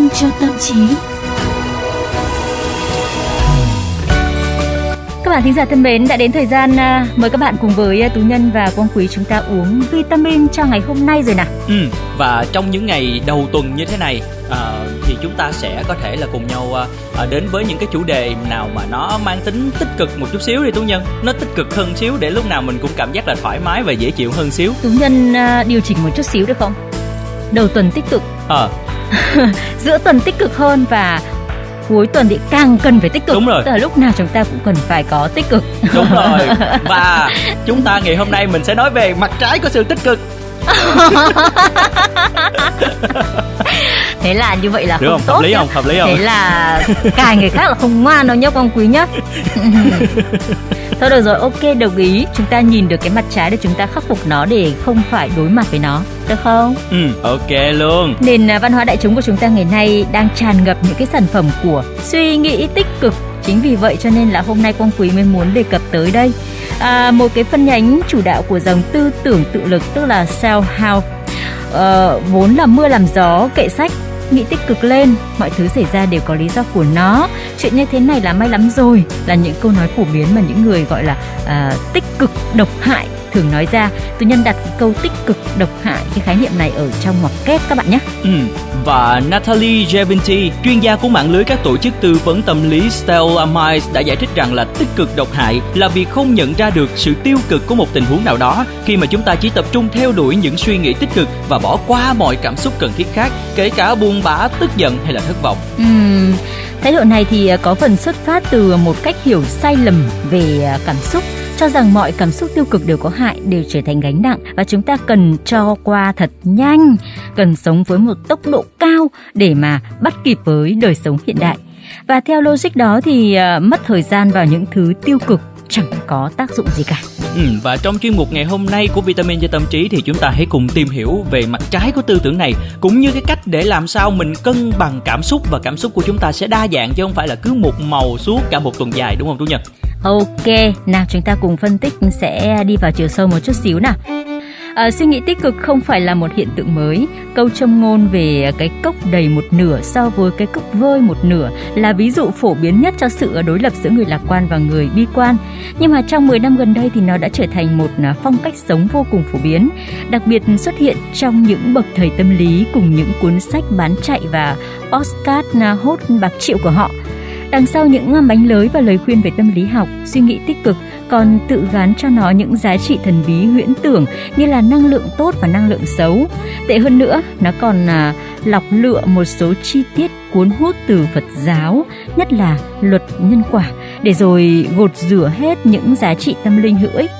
Vitamin cho tâm trí. Các bạn thính giả thân mến, đã đến thời gian à, mời các bạn cùng với à, Tú Nhân và Quang Quý chúng ta uống vitamin cho ngày hôm nay rồi nào. Ừ, và trong những ngày đầu tuần như thế này à, thì chúng ta sẽ có thể là cùng nhau à, à, đến với những cái chủ đề nào mà nó mang tính tích cực một chút xíu đi Tú Nhân. Nó tích cực hơn xíu để lúc nào mình cũng cảm giác là thoải mái và dễ chịu hơn xíu. Tú Nhân à, điều chỉnh một chút xíu được không? Đầu tuần tích cực, Ờ, giữa tuần tích cực hơn và cuối tuần thì càng cần phải tích cực. Đúng rồi. Tức là lúc nào chúng ta cũng cần phải có tích cực. đúng rồi. Và chúng ta ngày hôm nay mình sẽ nói về mặt trái của sự tích cực. Thế là như vậy là Được không không? tốt Hợp lý nhá. không? Hợp lý không? Thế là cài người khác là không ngoan đâu nhá Quang Quý nhá. Thôi được rồi, ok đồng ý. Chúng ta nhìn được cái mặt trái để chúng ta khắc phục nó để không phải đối mặt với nó, được không? Ừ, ok luôn. Nền à, văn hóa đại chúng của chúng ta ngày nay đang tràn ngập những cái sản phẩm của suy nghĩ tích cực. Chính vì vậy cho nên là hôm nay Quang Quý mới muốn đề cập tới đây. À, một cái phân nhánh chủ đạo của dòng tư tưởng tự lực tức là self-help. à, vốn là mưa làm gió, kệ sách, nghĩ tích cực lên, mọi thứ xảy ra đều có lý do của nó. Chuyện như thế này là may lắm rồi, là những câu nói phổ biến mà những người gọi là à, tích cực độc hại thường nói ra. Tôi nhân đặt cái câu tích cực độc hại cái khái niệm này ở trong ngoặc kép các bạn nhé. Ừ. Và Natalie Jeventi, chuyên gia của mạng lưới các tổ chức tư vấn tâm lý Stella Miles đã giải thích rằng là tích cực độc hại là việc không nhận ra được sự tiêu cực của một tình huống nào đó khi mà chúng ta chỉ tập trung theo đuổi những suy nghĩ tích cực và bỏ qua mọi cảm xúc cần thiết khác, kể cả buồn bã, tức giận hay là thất vọng. Ừm, thái độ này thì có phần xuất phát từ một cách hiểu sai lầm về à, cảm xúc cho rằng mọi cảm xúc tiêu cực đều có hại đều trở thành gánh nặng. Và chúng ta cần cho qua thật nhanh cần sống với một tốc độ cao để mà bắt kịp với đời sống hiện đại. Và theo logic đó thì uh, mất thời gian vào những thứ tiêu cực chẳng có tác dụng gì cả. Ừ, và trong chuyên mục ngày hôm nay của Vitamin cho tâm trí thì chúng ta hãy cùng tìm hiểu về mặt trái của tư tưởng này cũng như cái cách để làm sao mình cân bằng cảm xúc và cảm xúc của chúng ta sẽ đa dạng chứ không phải là cứ một màu suốt cả một tuần dài đúng không Tú Nhật? Ok, nào chúng ta cùng phân tích sẽ đi vào chiều sâu một chút xíu nào. À, suy nghĩ tích cực không phải là một hiện tượng mới. Câu châm ngôn về cái cốc đầy một nửa so với cái cốc vơi một nửa là ví dụ phổ biến nhất cho sự đối lập giữa người lạc quan và người bi quan. Nhưng mà trong 10 năm gần đây thì nó đã trở thành một à, phong cách sống vô cùng phổ biến, đặc biệt xuất hiện trong những bậc thầy tâm lý cùng những cuốn sách bán chạy và postcard à, hốt bạc triệu của họ. Đằng sau những bánh lới và lời khuyên về tâm lý học, suy nghĩ tích cực còn tự gán cho nó những giá trị thần bí huyễn tưởng như là năng lượng tốt và năng lượng xấu. Tệ hơn nữa, nó còn à, lọc lựa một số chi tiết cuốn hút từ Phật giáo, nhất là luật nhân quả, để rồi gột rửa hết những giá trị tâm linh hữu ích.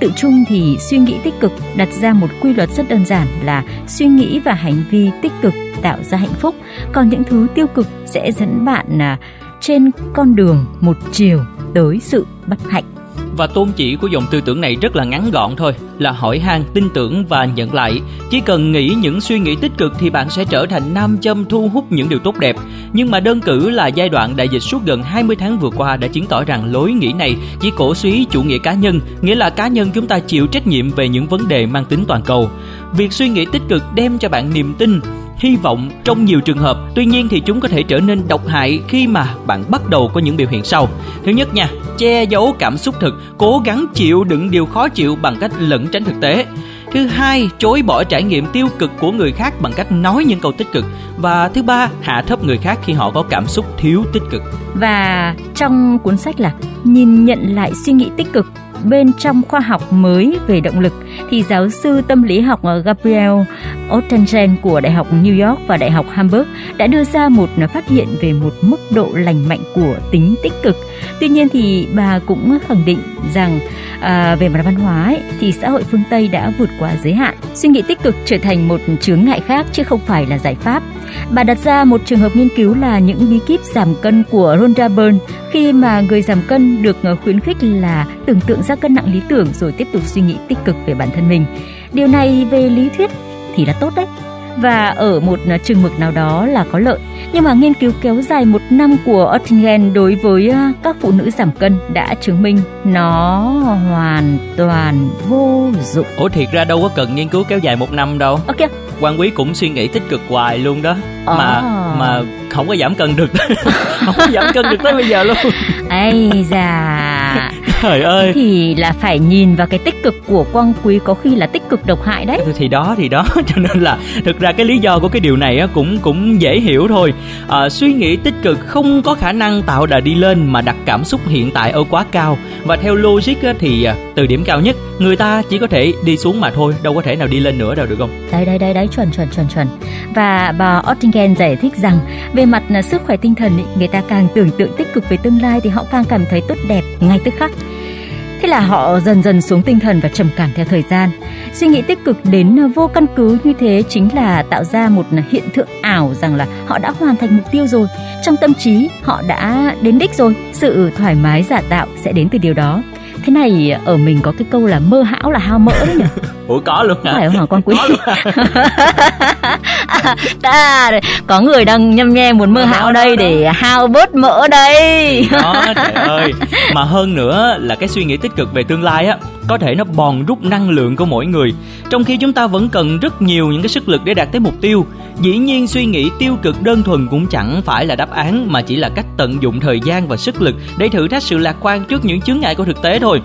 Tự chung thì suy nghĩ tích cực đặt ra một quy luật rất đơn giản là suy nghĩ và hành vi tích cực tạo ra hạnh phúc, còn những thứ tiêu cực sẽ dẫn bạn à, trên con đường một chiều tới sự bất hạnh. Và tôn chỉ của dòng tư tưởng này rất là ngắn gọn thôi Là hỏi han, tin tưởng và nhận lại. Chỉ cần nghĩ những suy nghĩ tích cực thì bạn sẽ trở thành nam châm thu hút những điều tốt đẹp. Nhưng mà đơn cử là giai đoạn đại dịch suốt gần 20 tháng vừa qua đã chứng tỏ rằng lối nghĩ này chỉ cổ suý chủ nghĩa cá nhân Nghĩa là cá nhân chúng ta chịu trách nhiệm về những vấn đề mang tính toàn cầu. Việc suy nghĩ tích cực đem cho bạn niềm tin hy vọng trong nhiều trường hợp. Tuy nhiên thì chúng có thể trở nên độc hại khi mà bạn bắt đầu có những biểu hiện sau. Thứ nhất nha, che giấu cảm xúc thực, cố gắng chịu đựng điều khó chịu bằng cách lẩn tránh thực tế. Thứ hai, chối bỏ trải nghiệm tiêu cực của người khác bằng cách nói những câu tích cực. Và thứ ba, hạ thấp người khác khi họ có cảm xúc thiếu tích cực. Và trong cuốn sách là nhìn nhận lại suy nghĩ tích cực bên trong khoa học mới về động lực thì giáo sư tâm lý học ờ, Gabriel Oettingen của Đại học New York và Đại học Hamburg đã đưa ra một phát hiện về một mức độ lành mạnh của tính tích cực. Tuy nhiên thì bà cũng khẳng định rằng à, về mặt văn hóa ấy, thì xã hội phương Tây đã vượt qua giới hạn. Suy nghĩ tích cực trở thành một chướng ngại khác chứ không phải là giải pháp. Bà đặt ra một trường hợp nghiên cứu là những bí kíp giảm cân của Rhonda Byrne khi mà người giảm cân được ờ, khuyến khích là tưởng tượng ra cân nặng lý tưởng rồi tiếp tục suy nghĩ tích cực về bản thân mình. Điều này về lý thuyết thì là tốt đấy và ở một ờ, chừng mực nào đó là có lợi. Nhưng mà nghiên cứu kéo dài một năm của Oettingen đối với ờ, các phụ nữ giảm cân đã chứng minh nó hoàn toàn vô dụng. ủa thiệt ra đâu có cần nghiên cứu kéo dài một năm đâu Ok, quan quý cũng suy nghĩ tích cực hoài luôn đó. Mà À. mà không có giảm cân được. Không có giảm cân được tới bây giờ luôn. Ây da trời ơi. Thì là phải nhìn vào cái tích cực của quang quý Có khi là tích cực độc hại đấy. Thì đó thì đó. Cho nên là thực ra cái lý do của cái điều này cũng cũng dễ hiểu thôi. À, suy nghĩ tích cực không có khả năng tạo đà đi lên mà đặt cảm xúc hiện tại ở quá cao. Và theo logic thì à, từ điểm cao nhất người ta chỉ có thể đi xuống mà thôi đâu có thể nào đi lên nữa đâu được không? Đấy đấy đấy đấy chuẩn chuẩn chuẩn chuẩn. Và bà Ottingen giải thích rằng Về mặt là sức khỏe tinh thần ý, Người ta càng tưởng tượng tích cực về tương lai Thì họ càng cảm thấy tốt đẹp ngay tức khắc Thế là họ dần dần xuống tinh thần và trầm cảm theo thời gian. Suy nghĩ tích cực đến vô căn cứ như thế chính là tạo ra một hiện tượng ảo rằng là họ đã hoàn thành mục tiêu rồi. Trong tâm trí họ đã đến đích rồi. Sự thoải mái giả tạo sẽ đến từ điều đó. Thế này ở mình có cái câu là mơ hão là hao mỡ đấy nhỉ? ủa có luôn hả phải không hả Quang Quý? có luôn Ta, có người đang nhâm nhe muốn mơ hão đây đó. để hao bớt mỡ đây. đó trời ơi mà hơn nữa là cái suy nghĩ tích cực về tương lai á có thể nó bòn rút năng lượng của mỗi người trong khi chúng ta vẫn cần rất nhiều những cái sức lực để đạt tới mục tiêu dĩ nhiên suy nghĩ tiêu cực đơn thuần cũng chẳng phải là đáp án mà chỉ là cách tận dụng thời gian và sức lực để thử thách sự lạc quan trước những chướng ngại của thực tế thôi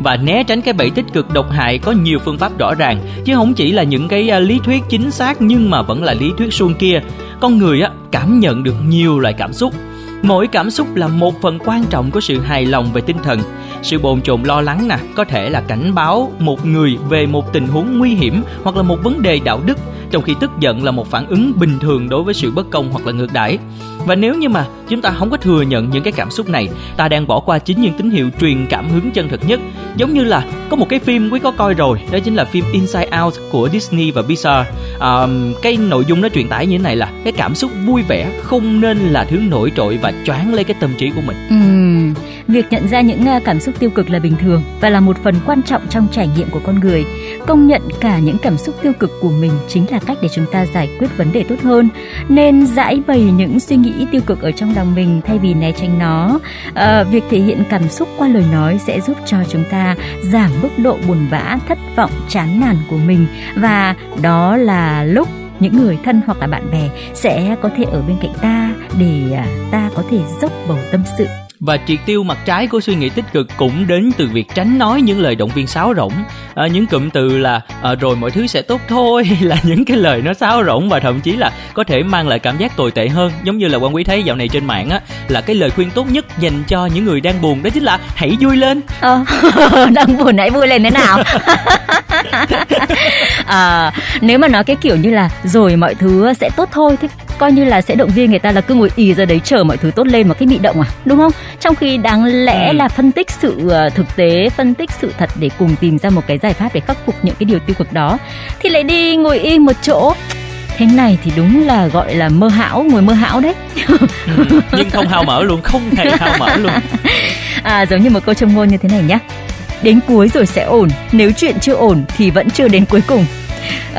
và né tránh cái bẫy tích cực độc hại có nhiều phương pháp rõ ràng. Chứ không chỉ là những cái à, lý thuyết chính xác nhưng mà vẫn là lý thuyết suông kia. Con người á cảm nhận được nhiều loại cảm xúc. Mỗi cảm xúc là một phần quan trọng của sự hài lòng về tinh thần. Sự bồn chồn lo lắng nè, có thể là cảnh báo một người về một tình huống nguy hiểm hoặc là một vấn đề đạo đức, trong khi tức giận là một phản ứng bình thường đối với sự bất công hoặc là ngược đãi. Và nếu như mà chúng ta không có thừa nhận những cái cảm xúc này, ta đang bỏ qua chính những tín hiệu truyền cảm hứng chân thực nhất. Giống như là có một cái phim quý có coi rồi, đó chính là phim Inside Out của Disney và Pixar. À, cái nội dung nó truyền tải như thế này là cái cảm xúc vui vẻ không nên là thứ nổi trội và choáng lấy cái tâm trí của mình. uhm việc nhận ra những à, cảm xúc tiêu cực là bình thường và là một phần quan trọng trong trải nghiệm của con người. Công nhận cả những cảm xúc tiêu cực của mình chính là cách để chúng ta giải quyết vấn đề tốt hơn. Nên giải bày những suy nghĩ tiêu cực ở trong lòng mình thay vì né tránh nó. À, việc thể hiện cảm xúc qua lời nói sẽ giúp cho chúng ta giảm mức độ buồn bã, thất vọng, chán nản của mình và đó là lúc những người thân hoặc là bạn bè sẽ có thể ở bên cạnh ta để à, ta có thể dốc bầu tâm sự và triệt tiêu mặt trái của suy nghĩ tích cực cũng đến từ việc tránh nói những lời động viên sáo rỗng. À, Những cụm từ là à, rồi mọi thứ sẽ tốt thôi là những cái lời nó sáo rỗng và thậm chí là có thể mang lại cảm giác tồi tệ hơn. Giống như là quan quý thấy dạo này trên mạng á là cái lời khuyên tốt nhất dành cho những người đang buồn đó chính là hãy vui lên. Ờ, đang buồn hãy vui lên thế nào? À, nếu mà nói cái kiểu như là rồi mọi thứ sẽ tốt thôi thì coi như là sẽ động viên người ta là cứ ngồi ì ra đấy chờ mọi thứ tốt lên mà cái bị động à đúng không? Trong khi đáng lẽ Ừ. là phân tích sự ờ, thực tế phân tích sự thật để cùng tìm ra một cái giải pháp để khắc phục những cái điều tiêu cực đó. Thì lại đi ngồi im một chỗ. Thế này thì đúng là gọi là mơ hão ngồi mơ hão đấy. Ừ, Nhưng không hao mỡ luôn, không hề hao mỡ luôn. À giống như một câu châm ngôn như thế này nhé Đến cuối rồi sẽ ổn Nếu chuyện chưa ổn thì vẫn chưa đến cuối cùng uh,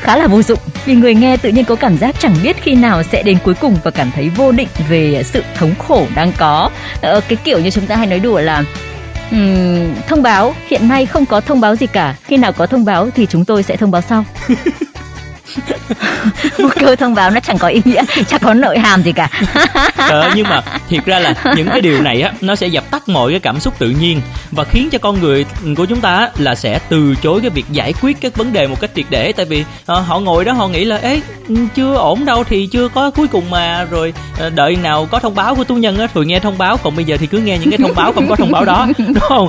Khá là vô dụng. Vì người nghe tự nhiên có cảm giác chẳng biết khi nào sẽ đến cuối cùng Và cảm thấy vô định về sự thống khổ đang có. Uh, Cái kiểu như chúng ta hay nói đùa là ừm, Thông báo Hiện nay không có thông báo gì cả. Khi nào có thông báo thì chúng tôi sẽ thông báo sau. cơ thông báo nó chẳng có ý nghĩa chẳng có nội hàm gì cả. Ờ, nhưng mà thiệt ra là những cái điều này á nó sẽ dập tắt mọi cái cảm xúc tự nhiên và khiến cho con người của chúng ta á, là sẽ từ chối cái việc giải quyết các vấn đề một cách triệt để. Tại vì ờ, họ ngồi đó họ nghĩ là ấy chưa ổn đâu thì chưa có cuối cùng mà. Rồi ờ, đợi nào có thông báo của tu nhân á rồi nghe thông báo còn bây giờ thì cứ nghe những cái thông báo không có thông báo đó đúng không?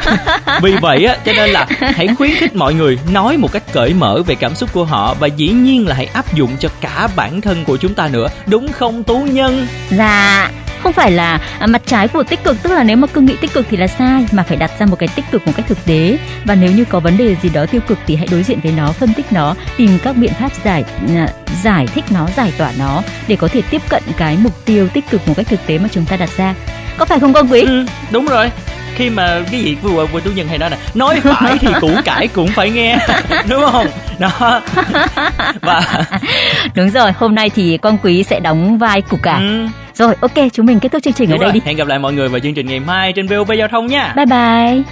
Vì vậy á cho nên là hãy khuyến khích mọi người nói một cách cởi mở về cảm xúc của họ và dĩ nhiên là hãy áp dụng cho cả bản thân của chúng ta nữa đúng không tú nhân Dạ, không phải là à, mặt trái của tích cực tức là nếu mà cứ nghĩ tích cực thì là sai mà phải đặt ra một cái tích cực một cách thực tế và nếu như có vấn đề gì đó tiêu cực thì hãy đối diện với nó, phân tích nó, tìm các biện pháp giải à, giải thích nó, giải tỏa nó để có thể tiếp cận cái mục tiêu tích cực một cách thực tế mà chúng ta đặt ra. Có phải không con quý? Ừ, đúng rồi khi mà cái gì vừa vừa tu nhân hay nói nè nói phải thì củ cải cũng phải nghe đúng không đó và Đúng rồi, hôm nay thì con quý sẽ đóng vai củ cải. ừ, Rồi, ok, chúng mình kết thúc chương trình ở đúng đây rồi. đi. hẹn gặp lại mọi người vào chương trình ngày mai trên VOV giao thông nha Bye bye.